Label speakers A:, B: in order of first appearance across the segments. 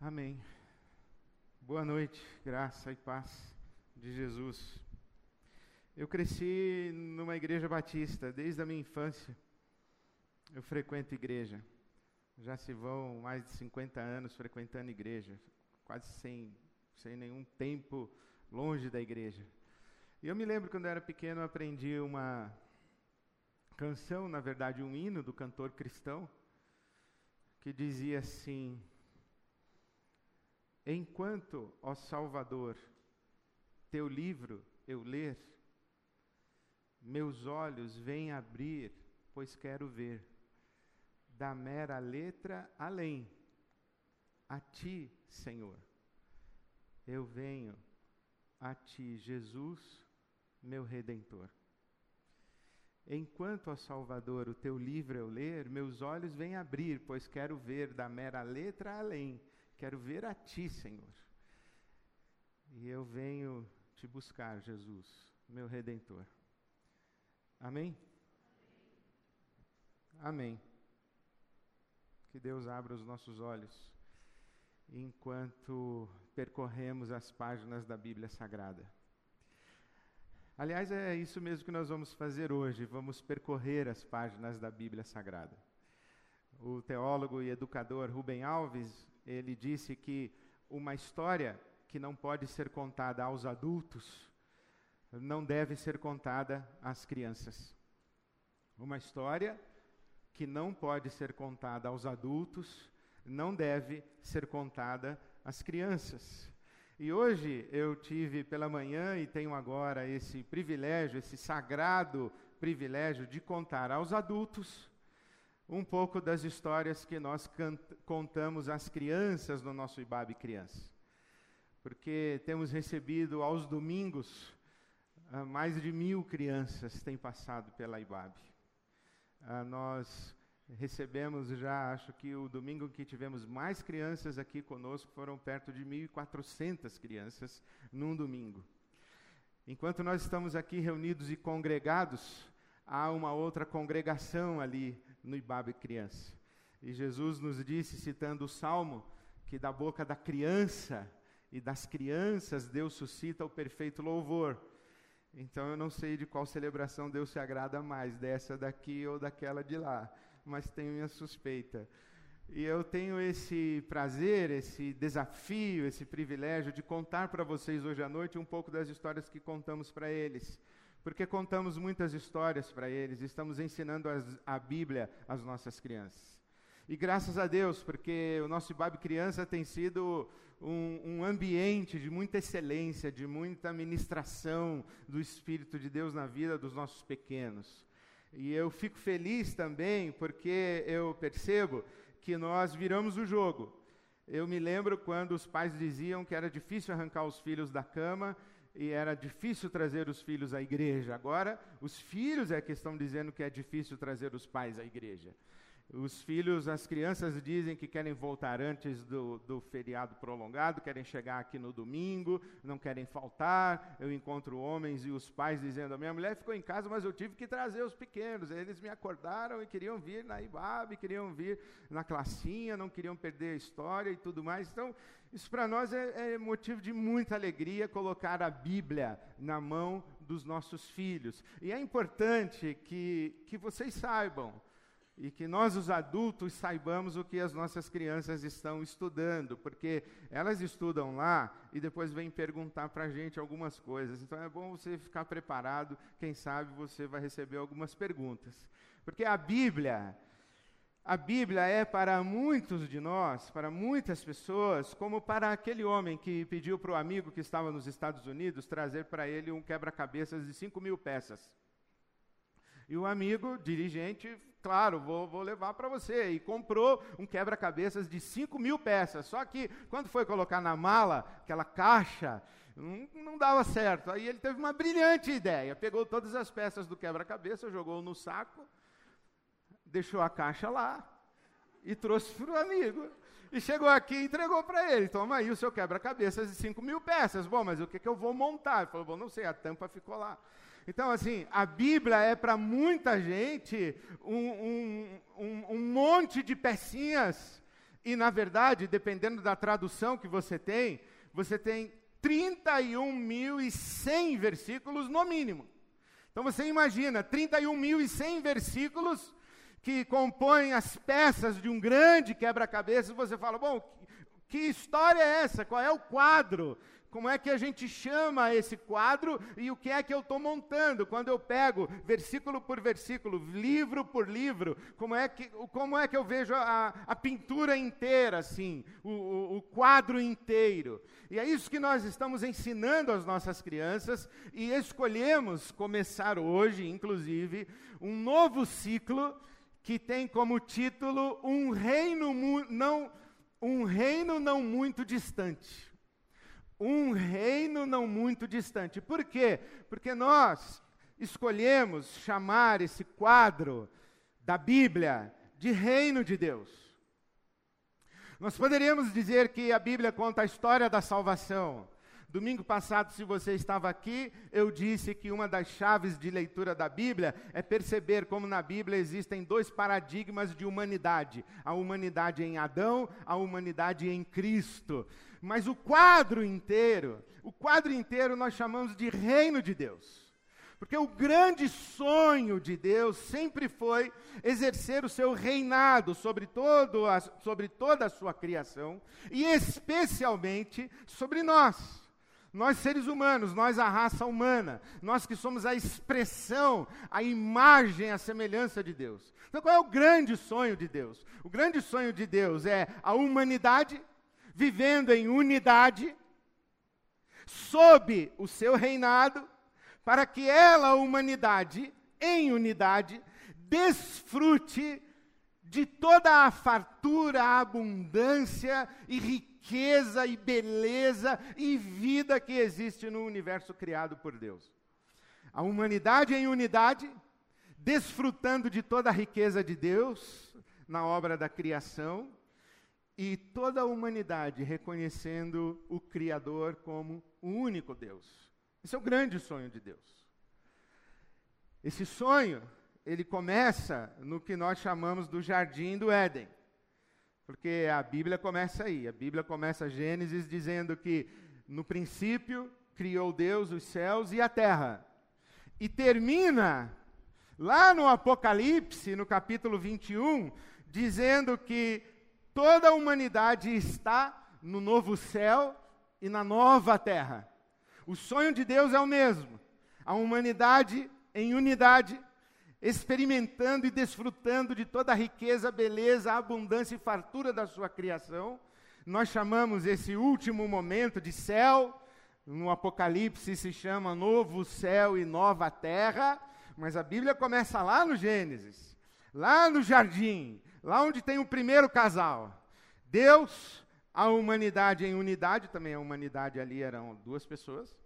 A: Amém. Boa noite, graça e paz de Jesus. Eu cresci numa igreja batista desde a minha infância. Eu frequento igreja. Já se vão mais de 50 anos frequentando igreja, quase sem, sem nenhum tempo longe da igreja. E eu me lembro quando eu era pequeno, eu aprendi uma canção, na verdade, um hino do cantor cristão, que dizia assim: Enquanto, ó Salvador, teu livro eu ler, meus olhos vêm abrir, pois quero ver, da mera letra além, a ti, Senhor. Eu venho a ti, Jesus, meu redentor. Enquanto, ó Salvador, o teu livro eu ler, meus olhos vêm abrir, pois quero ver da mera letra além Quero ver a Ti, Senhor. E eu venho te buscar, Jesus, meu redentor. Amém? Amém. Que Deus abra os nossos olhos enquanto percorremos as páginas da Bíblia Sagrada. Aliás, é isso mesmo que nós vamos fazer hoje, vamos percorrer as páginas da Bíblia Sagrada. O teólogo e educador Rubem Alves ele disse que uma história que não pode ser contada aos adultos não deve ser contada às crianças. Uma história que não pode ser contada aos adultos não deve ser contada às crianças. E hoje eu tive pela manhã e tenho agora esse privilégio, esse sagrado privilégio de contar aos adultos um pouco das histórias que nós contamos às crianças no nosso IBAB Criança. Porque temos recebido aos domingos, uh, mais de mil crianças têm passado pela IBAB. Uh, nós recebemos já, acho que o domingo que tivemos mais crianças aqui conosco foram perto de 1.400 crianças num domingo. Enquanto nós estamos aqui reunidos e congregados, há uma outra congregação ali no Ibabe Criança. E Jesus nos disse, citando o Salmo, que da boca da criança e das crianças Deus suscita o perfeito louvor. Então eu não sei de qual celebração Deus se agrada mais, dessa daqui ou daquela de lá, mas tenho minha suspeita. E eu tenho esse prazer, esse desafio, esse privilégio de contar para vocês hoje à noite um pouco das histórias que contamos para eles porque contamos muitas histórias para eles, estamos ensinando as, a Bíblia às nossas crianças. E graças a Deus, porque o nosso IBAB Criança tem sido um, um, ambiente de muita excelência, de muita ministração do Espírito de Deus na vida dos nossos pequenos. E eu fico feliz também porque eu percebo que nós viramos o jogo. Eu me lembro quando os pais diziam que era difícil arrancar os filhos da cama e era difícil trazer os filhos à igreja. Agora, os filhos é que estão dizendo que é difícil trazer os pais à igreja. Os filhos, as crianças dizem que querem voltar antes do, do feriado prolongado, querem chegar aqui no domingo, não querem faltar. Eu encontro homens e os pais dizendo: a minha mulher ficou em casa, mas eu tive que trazer os pequenos. Eles me acordaram e queriam vir na IBAB, queriam vir na classinha, não queriam perder a história e tudo mais. Então, isso para nós é, é motivo de muita alegria colocar a Bíblia na mão dos nossos filhos. E é importante que, que vocês saibam e que nós, os adultos, saibamos o que as nossas crianças estão estudando, porque elas estudam lá e depois vêm perguntar para a gente algumas coisas. Então é bom você ficar preparado, quem sabe você vai receber algumas perguntas. Porque a Bíblia, a Bíblia é para muitos de nós, para muitas pessoas, como para aquele homem que pediu para o amigo que estava nos Estados Unidos trazer para ele um quebra-cabeças de 5 mil peças. E o amigo, dirigente, claro, vou, vou levar para você. E comprou um quebra-cabeças de 5 mil peças. Só que, quando foi colocar na mala, aquela caixa, não, não dava certo. Aí ele teve uma brilhante ideia. Pegou todas as peças do quebra-cabeça, jogou no saco, deixou a caixa lá e trouxe para o amigo. E chegou aqui e entregou para ele. Toma aí o seu quebra-cabeças de 5 mil peças. Bom, mas o que, que eu vou montar? Ele falou, bom, não sei, a tampa ficou lá. Então, assim, a Bíblia é para muita gente um, um, um, monte de pecinhas E, na verdade, dependendo da tradução que você tem, você tem 31.100 versículos no mínimo. Então você imagina, 31.100 versículos que compõem as peças de um grande quebra-cabeça, você fala, bom, que história é essa? Qual é o quadro? Como é que a gente chama esse quadro e o que é que eu estou montando? Quando eu pego versículo por versículo, livro por livro, como é que, como é que eu vejo a, a pintura inteira, assim, o, o, o quadro inteiro? E é isso que nós estamos ensinando às nossas crianças e escolhemos começar hoje, inclusive, um novo ciclo que tem como título Um Reino Não, um reino não muito distante um reino não muito distante. Por quê? Porque nós escolhemos chamar esse quadro da Bíblia de reino de Deus. Nós poderíamos dizer que a Bíblia conta a história da salvação. Domingo passado, se você estava aqui, eu disse que uma das chaves de leitura da Bíblia é perceber como na Bíblia existem dois paradigmas de humanidade: a humanidade em Adão, a humanidade em Cristo. Mas o quadro inteiro, o quadro inteiro nós chamamos de reino de Deus. Porque o grande sonho de Deus sempre foi exercer o seu reinado sobre, todo a, sobre toda a sua criação e especialmente sobre nós. Nós seres humanos, nós a raça humana, nós que somos a expressão, a imagem, a semelhança de Deus. Então qual é o grande sonho de Deus? O grande sonho de Deus é a humanidade vivendo em unidade, sob o seu reinado, para que ela, a humanidade, em unidade, desfrute de toda a fartura, a abundância e riqueza e beleza e vida que existe no universo criado por Deus. A humanidade em unidade, desfrutando de toda a riqueza de Deus na obra da criação, e toda a humanidade reconhecendo o Criador como o único Deus. Esse é o grande sonho de Deus. Esse sonho, ele começa no que nós chamamos do jardim do Éden. Porque a Bíblia começa aí. A Bíblia começa Gênesis dizendo que no princípio criou Deus os céus e a terra. E termina lá no Apocalipse, no capítulo 21, dizendo que toda a humanidade está no novo céu e na nova terra. O sonho de Deus é o mesmo. A humanidade em unidade, experimentando e desfrutando de toda a riqueza, beleza, abundância e fartura da sua criação. Nós chamamos esse último momento de céu, no Apocalipse se chama novo céu e nova terra, mas a Bíblia começa lá no Gênesis, lá no jardim, lá onde tem o primeiro casal. Deus, a humanidade em unidade, também a humanidade ali eram duas pessoas,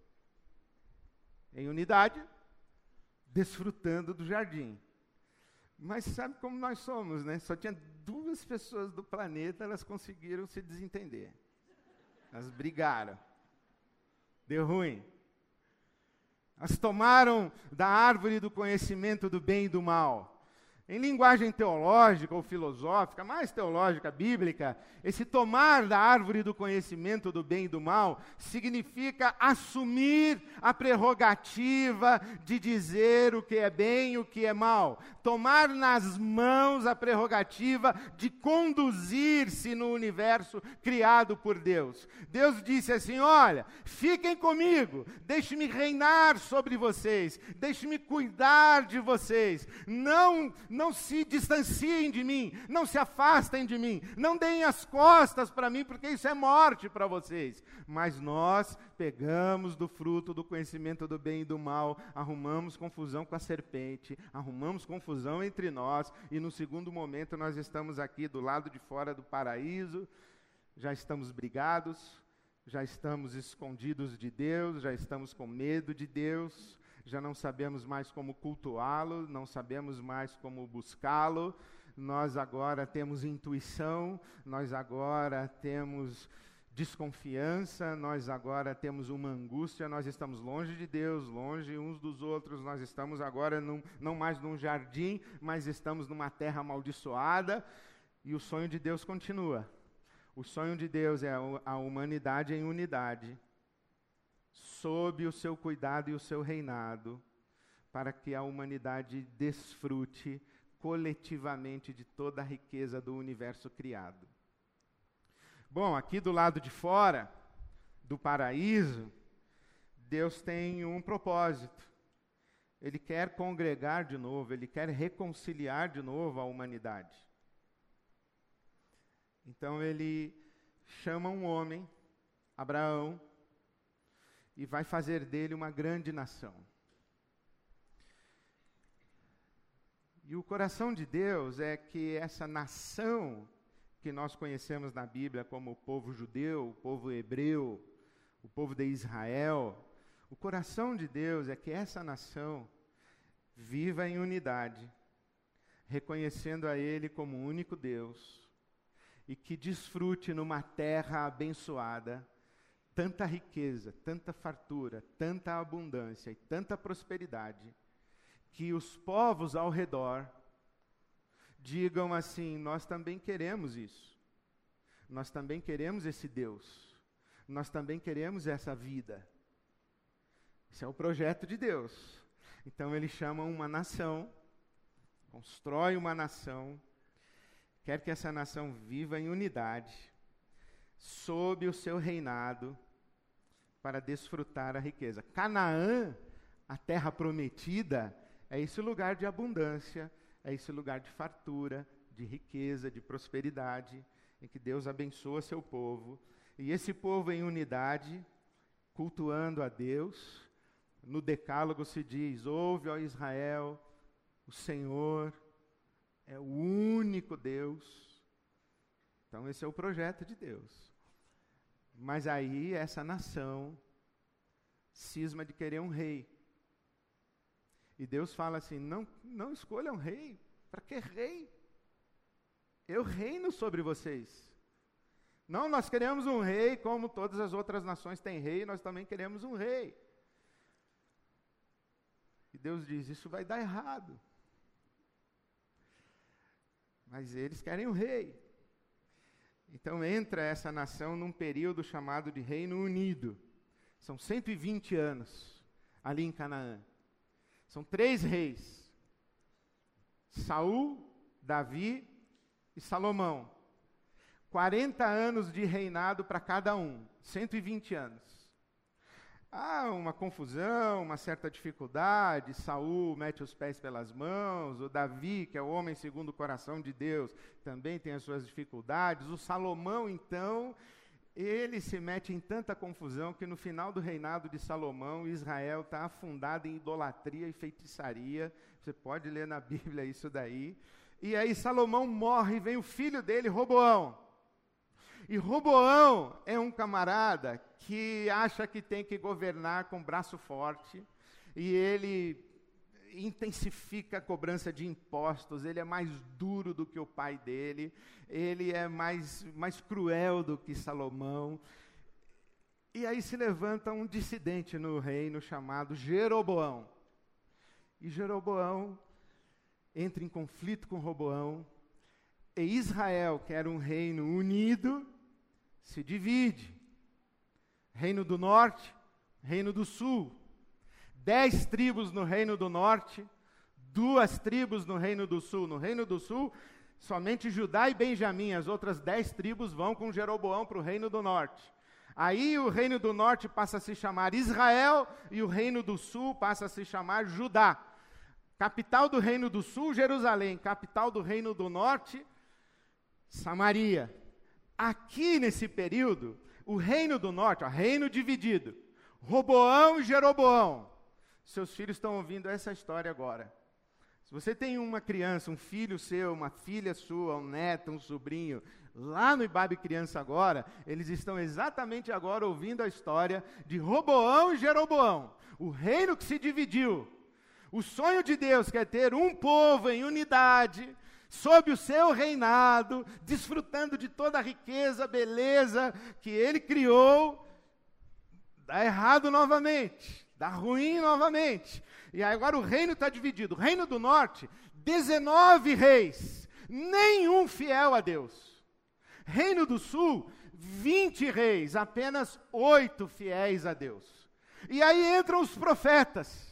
A: em unidade, desfrutando do jardim. Mas sabe como nós somos, né? Só tinha duas pessoas do planeta, elas conseguiram se desentender. Elas brigaram. Deu ruim. Elas tomaram da árvore do conhecimento do bem e do mal. Em linguagem teológica ou filosófica, mais teológica, bíblica, esse tomar da árvore do conhecimento do bem e do mal significa assumir a prerrogativa de dizer o que é bem e o que é mal, tomar nas mãos a prerrogativa de conduzir-se no universo criado por Deus. Deus disse assim: Olha, fiquem comigo, deixe-me reinar sobre vocês, deixe-me cuidar de vocês, não, não se distanciem de mim, não se afastem de mim, não deem as costas para mim, porque isso é morte para vocês. Mas nós pegamos do fruto do conhecimento do bem e do mal, arrumamos confusão com a serpente, arrumamos confusão entre nós, e no segundo momento nós estamos aqui do lado de fora do paraíso, já estamos brigados, já estamos escondidos de Deus, já estamos com medo de Deus, já não sabemos mais como cultuá-lo, não sabemos mais como buscá-lo, nós agora temos intuição, nós agora temos desconfiança, nós agora temos uma angústia, nós estamos longe de Deus, longe uns dos outros, nós estamos agora num, não mais num jardim, mas estamos numa terra amaldiçoada, e o sonho de Deus continua. O sonho de Deus é a humanidade em unidade, sob o seu cuidado e o seu reinado, para que a humanidade desfrute coletivamente de toda a riqueza do universo criado. Bom, aqui do lado de fora do paraíso, Deus tem um propósito. Ele quer congregar de novo, ele quer reconciliar de novo a humanidade. Então ele chama um homem, Abraão, e vai fazer dele uma grande nação. E o coração de Deus é que essa nação que nós conhecemos na Bíblia como o povo judeu, o povo hebreu, o povo de Israel, o coração de Deus é que essa nação viva em unidade, reconhecendo a Ele como o único Deus e que desfrute numa terra abençoada tanta riqueza, tanta fartura, tanta abundância e tanta prosperidade, que os povos ao redor digam assim: nós também queremos isso, nós também queremos esse Deus, nós também queremos essa vida. Esse é o projeto de Deus. Então ele chama uma nação, constrói uma nação quer que essa nação viva em unidade, sob o seu reinado, para desfrutar a riqueza. Canaã, a terra prometida, é esse lugar de abundância, é esse lugar de fartura, de riqueza, de prosperidade, em que Deus abençoa seu povo. E esse povo em unidade, cultuando a Deus, no Decálogo se diz: Ouve, ó Israel, o Senhor é o único Deus. Então, esse é o projeto de Deus. Mas aí, essa nação cisma de querer um rei. E Deus fala assim: não, não escolham um rei. Para que rei? Eu reino sobre vocês. Não, nós queremos um rei, como todas as outras nações têm rei, nós também queremos um rei. E Deus diz: Isso vai dar errado. Mas eles querem o rei. Então entra essa nação num período chamado de Reino Unido. São 120 anos ali em Canaã. São três reis: Saul, Davi e Salomão. 40 anos de reinado para cada um, 120 anos. Há uma confusão, uma certa dificuldade. Saul mete os pés pelas mãos. O Davi, que é o homem segundo o coração de Deus, também tem as suas dificuldades. O Salomão, então, ele se mete em tanta confusão que no final do reinado de Salomão, Israel está afundado em idolatria e feitiçaria. Você pode ler na Bíblia isso daí. E aí Salomão morre e vem o filho dele, Roboão. E Roboão é um camarada que acha que tem que governar com braço forte, e ele intensifica a cobrança de impostos, ele é mais duro do que o pai dele, ele é mais, mais cruel do que Salomão. E aí se levanta um dissidente no reino chamado Jeroboão. E Jeroboão entra em conflito com Roboão, e Israel, que era um reino unido, se divide. Reino do Norte, Reino do Sul. Dez tribos no Reino do Norte, duas tribos no Reino do Sul. No Reino do Sul, somente Judá e Benjamim, as outras dez tribos vão com Jeroboão para o Reino do Norte. Aí o Reino do Norte passa a se chamar Israel e o Reino do Sul passa a se chamar Judá. Capital do Reino do Sul, Jerusalém. Capital do Reino do Norte, Samaria. Aqui nesse período, o reino do norte, o reino dividido, Roboão e Jeroboão. Seus filhos estão ouvindo essa história agora. Se você tem uma criança, um filho seu, uma filha sua, um neto, um sobrinho, lá no Ibabe Criança agora, eles estão exatamente agora ouvindo a história de Roboão e Jeroboão, o reino que se dividiu. O sonho de Deus quer ter um povo em unidade, sob o seu reinado, desfrutando de toda a riqueza, beleza que ele criou, dá errado novamente, dá ruim novamente. E agora o reino está dividido. Reino do norte, 19 reis, nenhum fiel a Deus. Reino do Sul, 20 reis, apenas oito fiéis a Deus. E aí entram os profetas.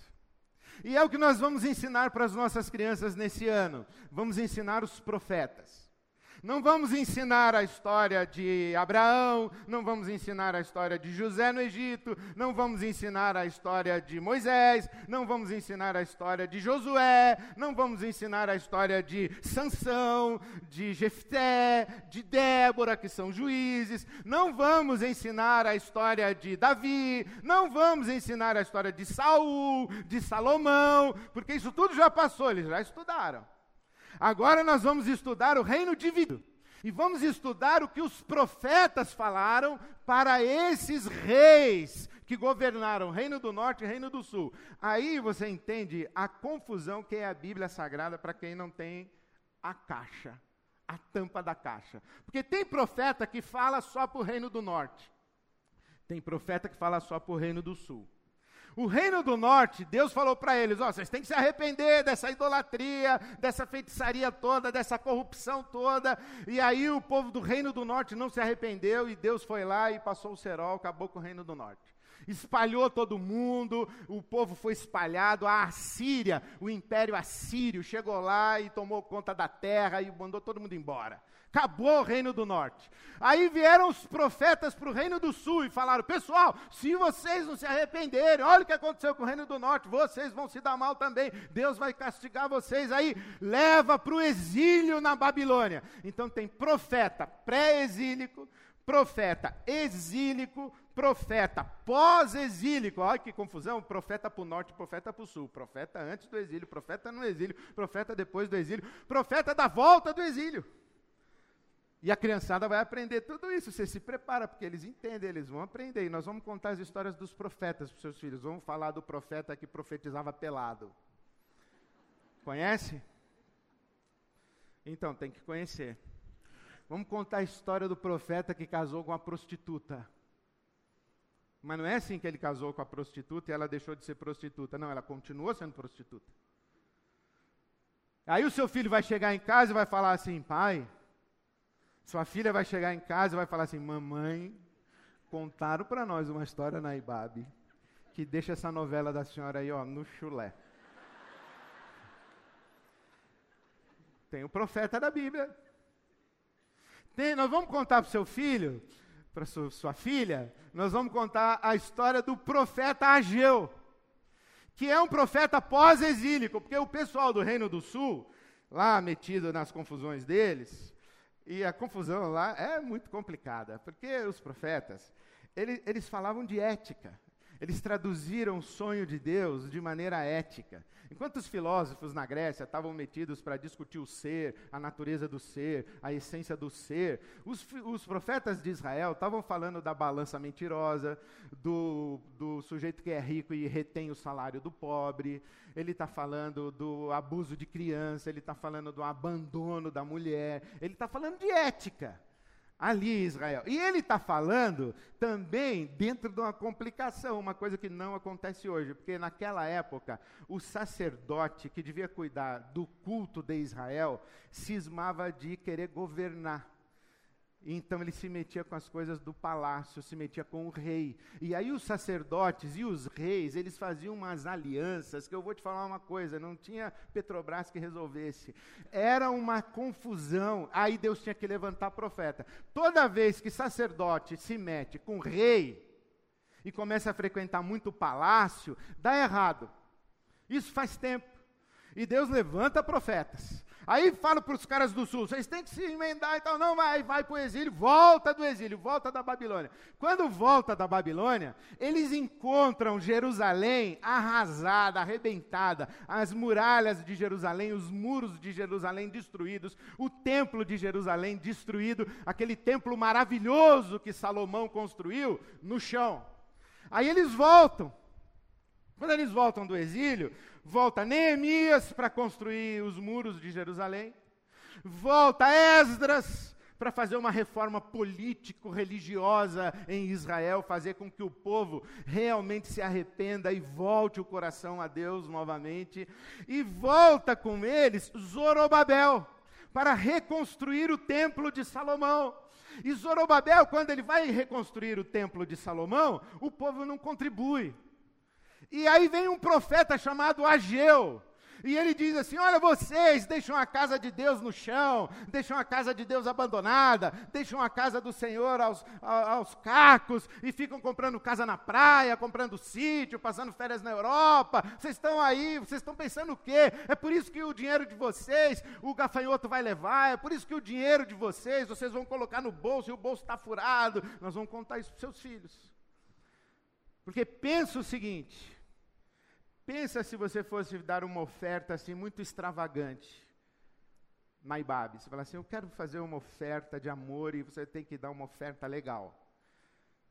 A: E é o que nós vamos ensinar para as nossas crianças nesse ano. Vamos ensinar os profetas. Não vamos ensinar a história de Abraão, não vamos ensinar a história de José no Egito, não vamos ensinar a história de Moisés, não vamos ensinar a história de Josué, não vamos ensinar a história de Sansão, de Jefté, de Débora, que são juízes, não vamos ensinar a história de Davi, não vamos ensinar a história de Saul, de Salomão, porque isso tudo já passou, eles já estudaram. Agora nós vamos estudar o reino dividido. E vamos estudar o que os profetas falaram para esses reis que governaram Reino do Norte e Reino do Sul. Aí você entende a confusão que é a Bíblia Sagrada para quem não tem a caixa, a tampa da caixa. Porque tem profeta que fala só para o Reino do Norte, tem profeta que fala só para o Reino do Sul. O reino do norte, Deus falou para eles: ó, vocês têm que se arrepender dessa idolatria, dessa feitiçaria toda, dessa corrupção toda. E aí o povo do reino do norte não se arrependeu e Deus foi lá e passou o cerol, acabou com o reino do norte. Espalhou todo mundo, o povo foi espalhado. A Assíria, o império assírio, chegou lá e tomou conta da terra e mandou todo mundo embora. Acabou o reino do norte. Aí vieram os profetas para o reino do sul e falaram: Pessoal, se vocês não se arrependerem, olha o que aconteceu com o reino do norte, vocês vão se dar mal também. Deus vai castigar vocês. Aí leva para o exílio na Babilônia. Então tem profeta pré-exílico, profeta exílico, profeta pós-exílico. Olha que confusão: profeta para o norte, profeta para o sul, profeta antes do exílio, profeta no exílio, profeta depois do exílio, profeta da volta do exílio. E a criançada vai aprender tudo isso. Você se prepara, porque eles entendem, eles vão aprender. E nós vamos contar as histórias dos profetas para os seus filhos. Vamos falar do profeta que profetizava pelado. Conhece? Então, tem que conhecer. Vamos contar a história do profeta que casou com a prostituta. Mas não é assim que ele casou com a prostituta e ela deixou de ser prostituta. Não, ela continuou sendo prostituta. Aí o seu filho vai chegar em casa e vai falar assim: pai. Sua filha vai chegar em casa e vai falar assim: Mamãe, contaram para nós uma história na Ibabe que deixa essa novela da senhora aí ó, no chulé. Tem o profeta da Bíblia. Tem, nós vamos contar para o seu filho, para sua, sua filha, nós vamos contar a história do profeta Ageu, que é um profeta pós-exílico, porque o pessoal do Reino do Sul, lá metido nas confusões deles, e a confusão lá é muito complicada, porque os profetas, eles, eles falavam de ética. Eles traduziram o sonho de Deus de maneira ética. Enquanto os filósofos na Grécia estavam metidos para discutir o ser, a natureza do ser, a essência do ser, os, os profetas de Israel estavam falando da balança mentirosa, do, do sujeito que é rico e retém o salário do pobre, ele está falando do abuso de criança, ele está falando do abandono da mulher, ele está falando de ética ali em Israel. E ele está falando também dentro de uma complicação, uma coisa que não acontece hoje, porque naquela época o sacerdote que devia cuidar do culto de Israel cismava de querer governar. Então ele se metia com as coisas do palácio, se metia com o rei. E aí os sacerdotes e os reis, eles faziam umas alianças, que eu vou te falar uma coisa, não tinha Petrobras que resolvesse. Era uma confusão. Aí Deus tinha que levantar profeta. Toda vez que sacerdote se mete com rei e começa a frequentar muito o palácio, dá errado. Isso faz tempo. E Deus levanta profetas. Aí falo para os caras do sul, vocês têm que se emendar e tal. Não, vai, vai para o exílio, volta do exílio, volta da Babilônia. Quando volta da Babilônia, eles encontram Jerusalém arrasada, arrebentada, as muralhas de Jerusalém, os muros de Jerusalém destruídos, o templo de Jerusalém destruído, aquele templo maravilhoso que Salomão construiu no chão. Aí eles voltam. Quando eles voltam do exílio, volta Neemias para construir os muros de Jerusalém, volta Esdras para fazer uma reforma político-religiosa em Israel, fazer com que o povo realmente se arrependa e volte o coração a Deus novamente, e volta com eles Zorobabel para reconstruir o templo de Salomão. E Zorobabel, quando ele vai reconstruir o templo de Salomão, o povo não contribui. E aí vem um profeta chamado Ageu, e ele diz assim: Olha, vocês deixam a casa de Deus no chão, deixam a casa de Deus abandonada, deixam a casa do Senhor aos, aos cacos e ficam comprando casa na praia, comprando sítio, passando férias na Europa. Vocês estão aí, vocês estão pensando o quê? É por isso que o dinheiro de vocês, o gafanhoto vai levar, é por isso que o dinheiro de vocês, vocês vão colocar no bolso e o bolso está furado. Nós vamos contar isso para seus filhos. Porque pensa o seguinte Pensa se você fosse dar uma oferta assim muito extravagante na IBAB. Você fala assim, eu quero fazer uma oferta de amor e você tem que dar uma oferta legal.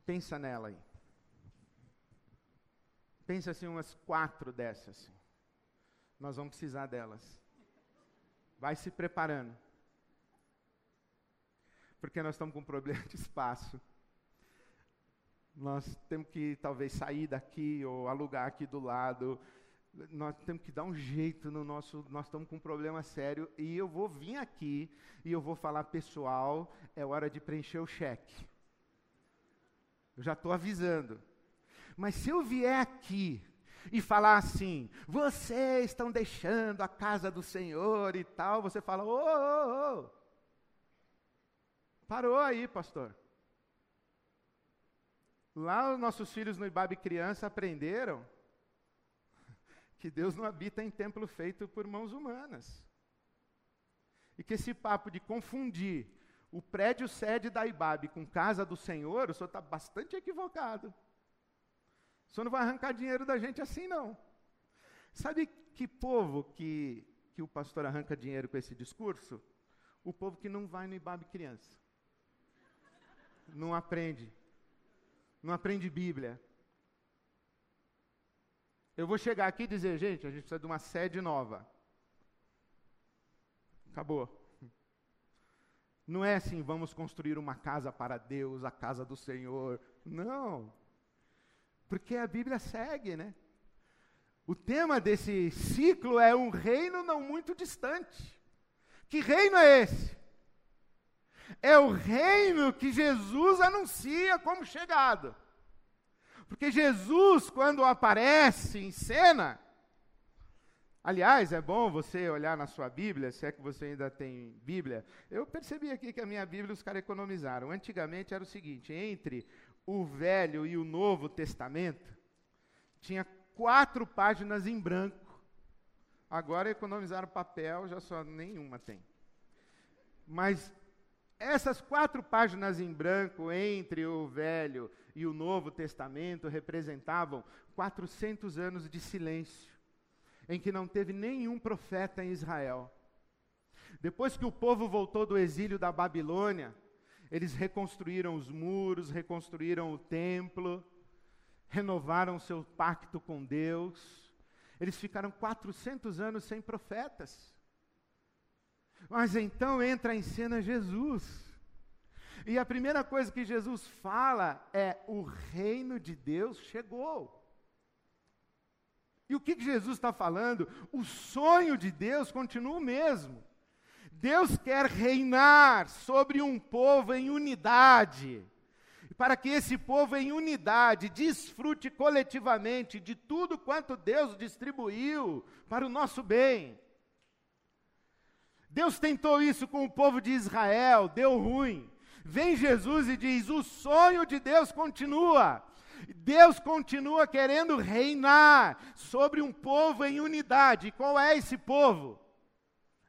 A: Pensa nela aí. Pensa assim umas quatro dessas. Nós vamos precisar delas. Vai se preparando. Porque nós estamos com um problema de espaço nós temos que talvez sair daqui ou alugar aqui do lado. Nós temos que dar um jeito no nosso. Nós estamos com um problema sério e eu vou vir aqui e eu vou falar, pessoal, é hora de preencher o cheque. Eu já estou avisando. Mas se eu vier aqui e falar assim, vocês estão deixando a casa do Senhor e tal, você fala, ô, ô, ô. Parou aí, pastor. Lá os nossos filhos no Ibabe criança aprenderam que Deus não habita em templo feito por mãos humanas. E que esse papo de confundir o prédio sede da Ibabe com casa do Senhor, o senhor está bastante equivocado. O senhor não vai arrancar dinheiro da gente assim, não. Sabe que povo que, que o pastor arranca dinheiro com esse discurso? O povo que não vai no Ibabe criança. Não aprende não aprende Bíblia. Eu vou chegar aqui e dizer, gente, a gente precisa de uma sede nova. Acabou. Não é assim, vamos construir uma casa para Deus, a casa do Senhor. Não. Porque a Bíblia segue, né? O tema desse ciclo é um reino não muito distante. Que reino é esse? É o reino que Jesus anuncia como chegado. Porque Jesus, quando aparece em cena, aliás, é bom você olhar na sua Bíblia, se é que você ainda tem Bíblia. Eu percebi aqui que a minha Bíblia os caras economizaram. Antigamente era o seguinte: entre o Velho e o Novo Testamento, tinha quatro páginas em branco. Agora economizaram papel, já só nenhuma tem. Mas essas quatro páginas em branco entre o Velho e o Novo Testamento representavam 400 anos de silêncio, em que não teve nenhum profeta em Israel. Depois que o povo voltou do exílio da Babilônia, eles reconstruíram os muros, reconstruíram o templo, renovaram seu pacto com Deus. Eles ficaram 400 anos sem profetas. Mas então entra em cena Jesus. E a primeira coisa que Jesus fala é: o reino de Deus chegou. E o que, que Jesus está falando? O sonho de Deus continua o mesmo. Deus quer reinar sobre um povo em unidade, para que esse povo em unidade desfrute coletivamente de tudo quanto Deus distribuiu para o nosso bem. Deus tentou isso com o povo de Israel, deu ruim. Vem Jesus e diz: o sonho de Deus continua. Deus continua querendo reinar sobre um povo em unidade. Qual é esse povo?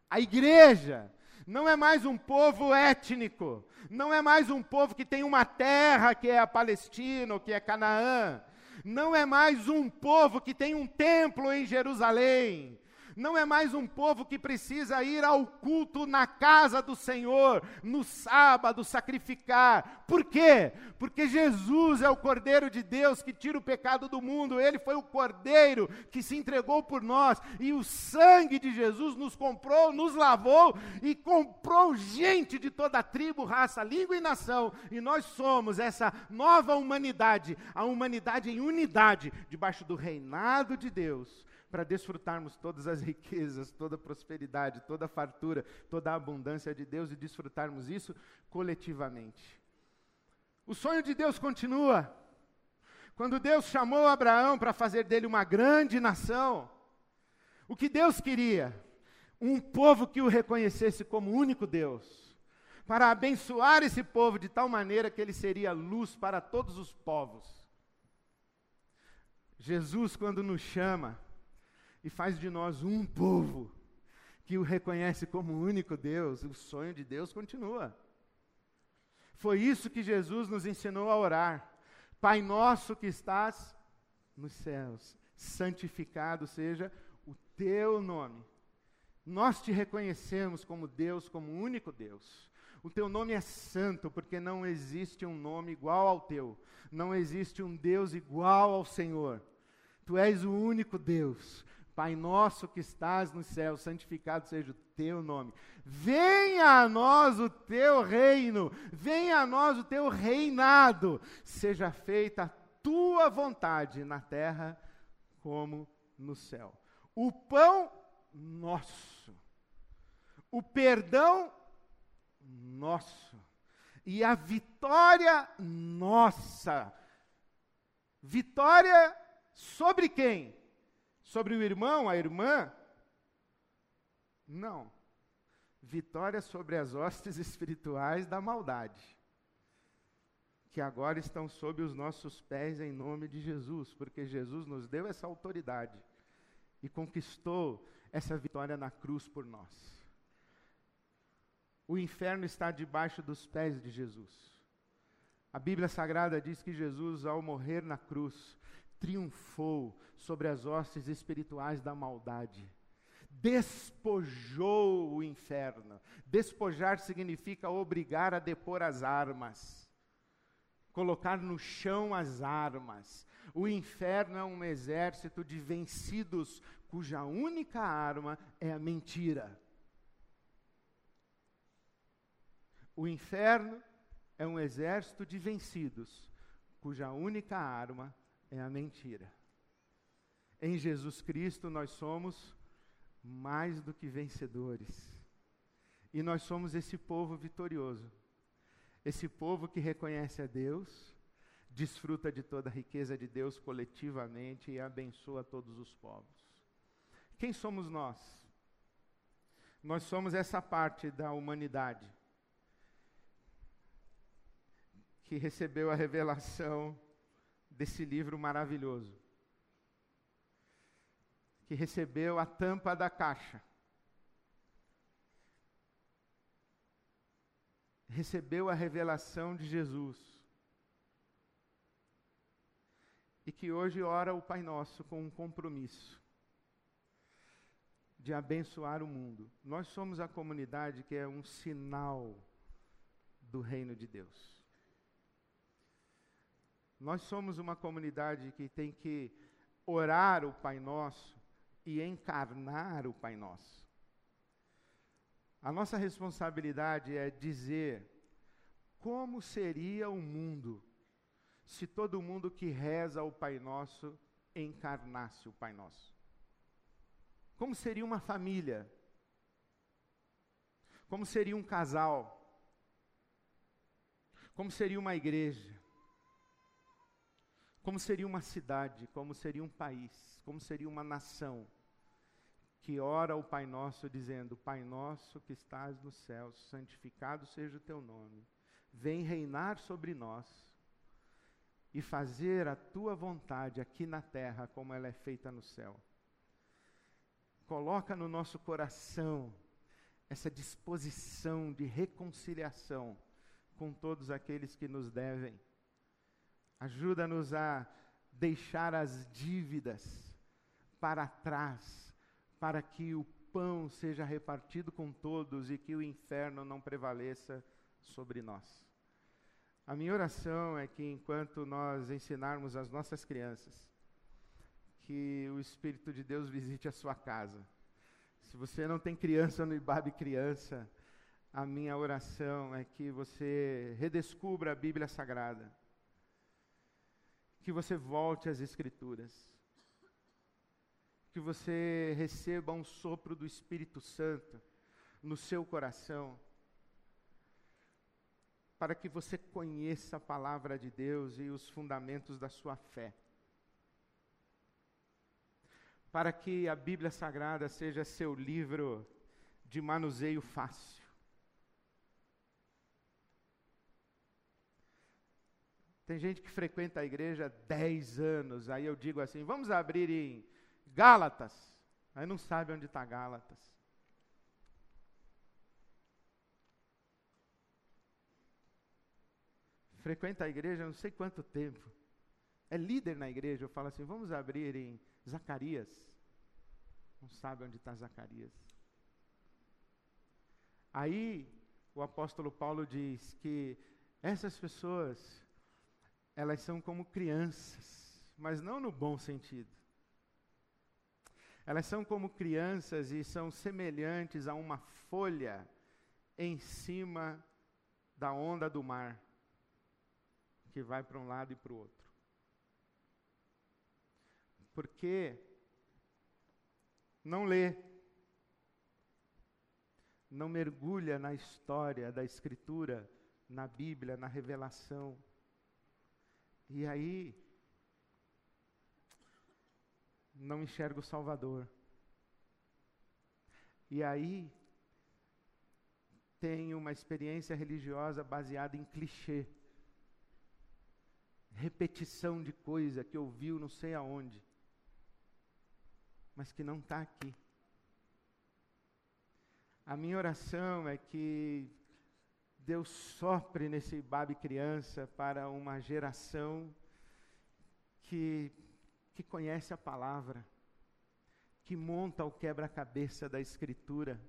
A: A igreja. Não é mais um povo étnico, não é mais um povo que tem uma terra que é a Palestina ou que é Canaã, não é mais um povo que tem um templo em Jerusalém, não é mais um povo que precisa ir ao culto na casa do Senhor, no sábado, sacrificar. Por quê? Porque Jesus é o Cordeiro de Deus que tira o pecado do mundo, ele foi o Cordeiro que se entregou por nós, e o sangue de Jesus nos comprou, nos lavou e comprou gente de toda tribo, raça, língua e nação, e nós somos essa nova humanidade, a humanidade em unidade, debaixo do reinado de Deus para desfrutarmos todas as riquezas, toda a prosperidade, toda a fartura, toda a abundância de Deus e desfrutarmos isso coletivamente. O sonho de Deus continua. Quando Deus chamou Abraão para fazer dele uma grande nação, o que Deus queria? Um povo que o reconhecesse como único Deus, para abençoar esse povo de tal maneira que ele seria luz para todos os povos. Jesus, quando nos chama e faz de nós um povo que o reconhece como único Deus, o sonho de Deus continua. Foi isso que Jesus nos ensinou a orar. Pai nosso que estás nos céus, santificado seja o teu nome. Nós te reconhecemos como Deus, como único Deus. O teu nome é santo, porque não existe um nome igual ao teu. Não existe um Deus igual ao Senhor. Tu és o único Deus. Pai nosso que estás no céu, santificado seja o teu nome. Venha a nós o teu reino, venha a nós o teu reinado. Seja feita a tua vontade na terra como no céu. O pão nosso, o perdão nosso e a vitória nossa. Vitória Sobre quem? Sobre o irmão, a irmã? Não. Vitória sobre as hostes espirituais da maldade, que agora estão sob os nossos pés em nome de Jesus, porque Jesus nos deu essa autoridade e conquistou essa vitória na cruz por nós. O inferno está debaixo dos pés de Jesus. A Bíblia Sagrada diz que Jesus, ao morrer na cruz, triunfou sobre as hostes espirituais da maldade. Despojou o inferno. Despojar significa obrigar a depor as armas, colocar no chão as armas. O inferno é um exército de vencidos cuja única arma é a mentira. O inferno é um exército de vencidos cuja única arma é a mentira. Em Jesus Cristo nós somos mais do que vencedores. E nós somos esse povo vitorioso. Esse povo que reconhece a Deus, desfruta de toda a riqueza de Deus coletivamente e abençoa todos os povos. Quem somos nós? Nós somos essa parte da humanidade que recebeu a revelação desse livro maravilhoso, que recebeu a tampa da caixa, recebeu a revelação de Jesus, e que hoje ora o Pai Nosso com um compromisso de abençoar o mundo. Nós somos a comunidade que é um sinal do reino de Deus. Nós somos uma comunidade que tem que orar o Pai Nosso e encarnar o Pai Nosso. A nossa responsabilidade é dizer como seria o mundo se todo mundo que reza o Pai Nosso encarnasse o Pai Nosso. Como seria uma família? Como seria um casal? Como seria uma igreja? Como seria uma cidade, como seria um país, como seria uma nação que ora o Pai Nosso dizendo: Pai Nosso que estás nos céus, santificado seja o teu nome. Vem reinar sobre nós e fazer a tua vontade aqui na terra como ela é feita no céu. Coloca no nosso coração essa disposição de reconciliação com todos aqueles que nos devem Ajuda-nos a deixar as dívidas para trás, para que o pão seja repartido com todos e que o inferno não prevaleça sobre nós. A minha oração é que enquanto nós ensinarmos as nossas crianças, que o Espírito de Deus visite a sua casa. Se você não tem criança no Ibabe Criança, a minha oração é que você redescubra a Bíblia Sagrada que você volte às Escrituras, que você receba um sopro do Espírito Santo no seu coração, para que você conheça a palavra de Deus e os fundamentos da sua fé. Para que a Bíblia Sagrada seja seu livro de manuseio fácil. Tem gente que frequenta a igreja há 10 anos, aí eu digo assim: vamos abrir em Gálatas. Aí não sabe onde está Gálatas. Frequenta a igreja não sei quanto tempo. É líder na igreja. Eu falo assim: vamos abrir em Zacarias. Não sabe onde está Zacarias. Aí o apóstolo Paulo diz que essas pessoas, elas são como crianças, mas não no bom sentido. Elas são como crianças e são semelhantes a uma folha em cima da onda do mar, que vai para um lado e para o outro. Porque não lê, não mergulha na história da Escritura, na Bíblia, na revelação. E aí não enxerga o Salvador. E aí tem uma experiência religiosa baseada em clichê. Repetição de coisa que ouviu não sei aonde, mas que não está aqui. A minha oração é que Deus sopre nesse babe criança para uma geração que que conhece a palavra, que monta o quebra-cabeça da Escritura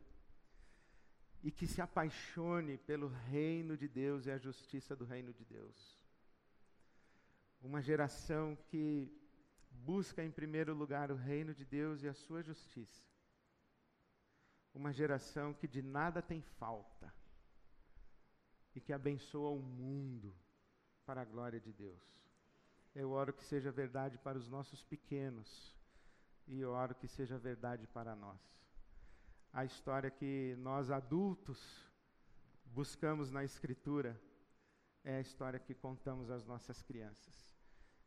A: e que se apaixone pelo reino de Deus e a justiça do reino de Deus. Uma geração que busca em primeiro lugar o reino de Deus e a sua justiça. Uma geração que de nada tem falta e que abençoa o mundo para a glória de Deus. Eu oro que seja verdade para os nossos pequenos e oro que seja verdade para nós. A história que nós adultos buscamos na Escritura é a história que contamos às nossas crianças.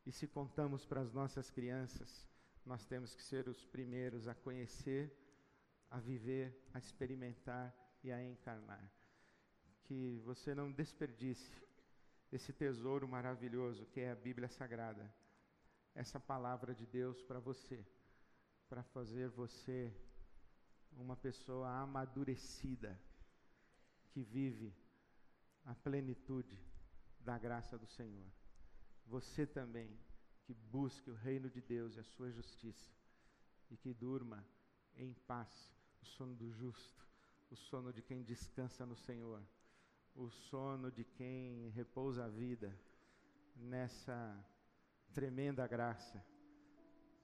A: E se contamos para as nossas crianças, nós temos que ser os primeiros a conhecer, a viver, a experimentar e a encarnar. Que você não desperdice esse tesouro maravilhoso que é a Bíblia Sagrada, essa palavra de Deus para você, para fazer você uma pessoa amadurecida, que vive a plenitude da graça do Senhor. Você também, que busque o reino de Deus e a sua justiça, e que durma em paz o sono do justo, o sono de quem descansa no Senhor o sono de quem repousa a vida nessa tremenda graça,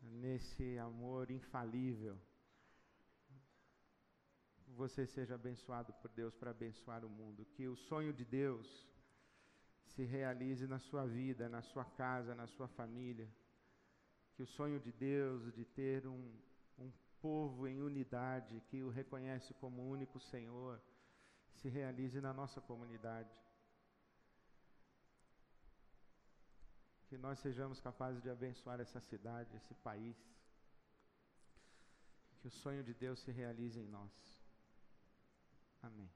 A: nesse amor infalível. Você seja abençoado por Deus para abençoar o mundo. Que o sonho de Deus se realize na sua vida, na sua casa, na sua família. Que o sonho de Deus de ter um, um povo em unidade, que o reconhece como único Senhor se realize na nossa comunidade. Que nós sejamos capazes de abençoar essa cidade, esse país. Que o sonho de Deus se realize em nós. Amém.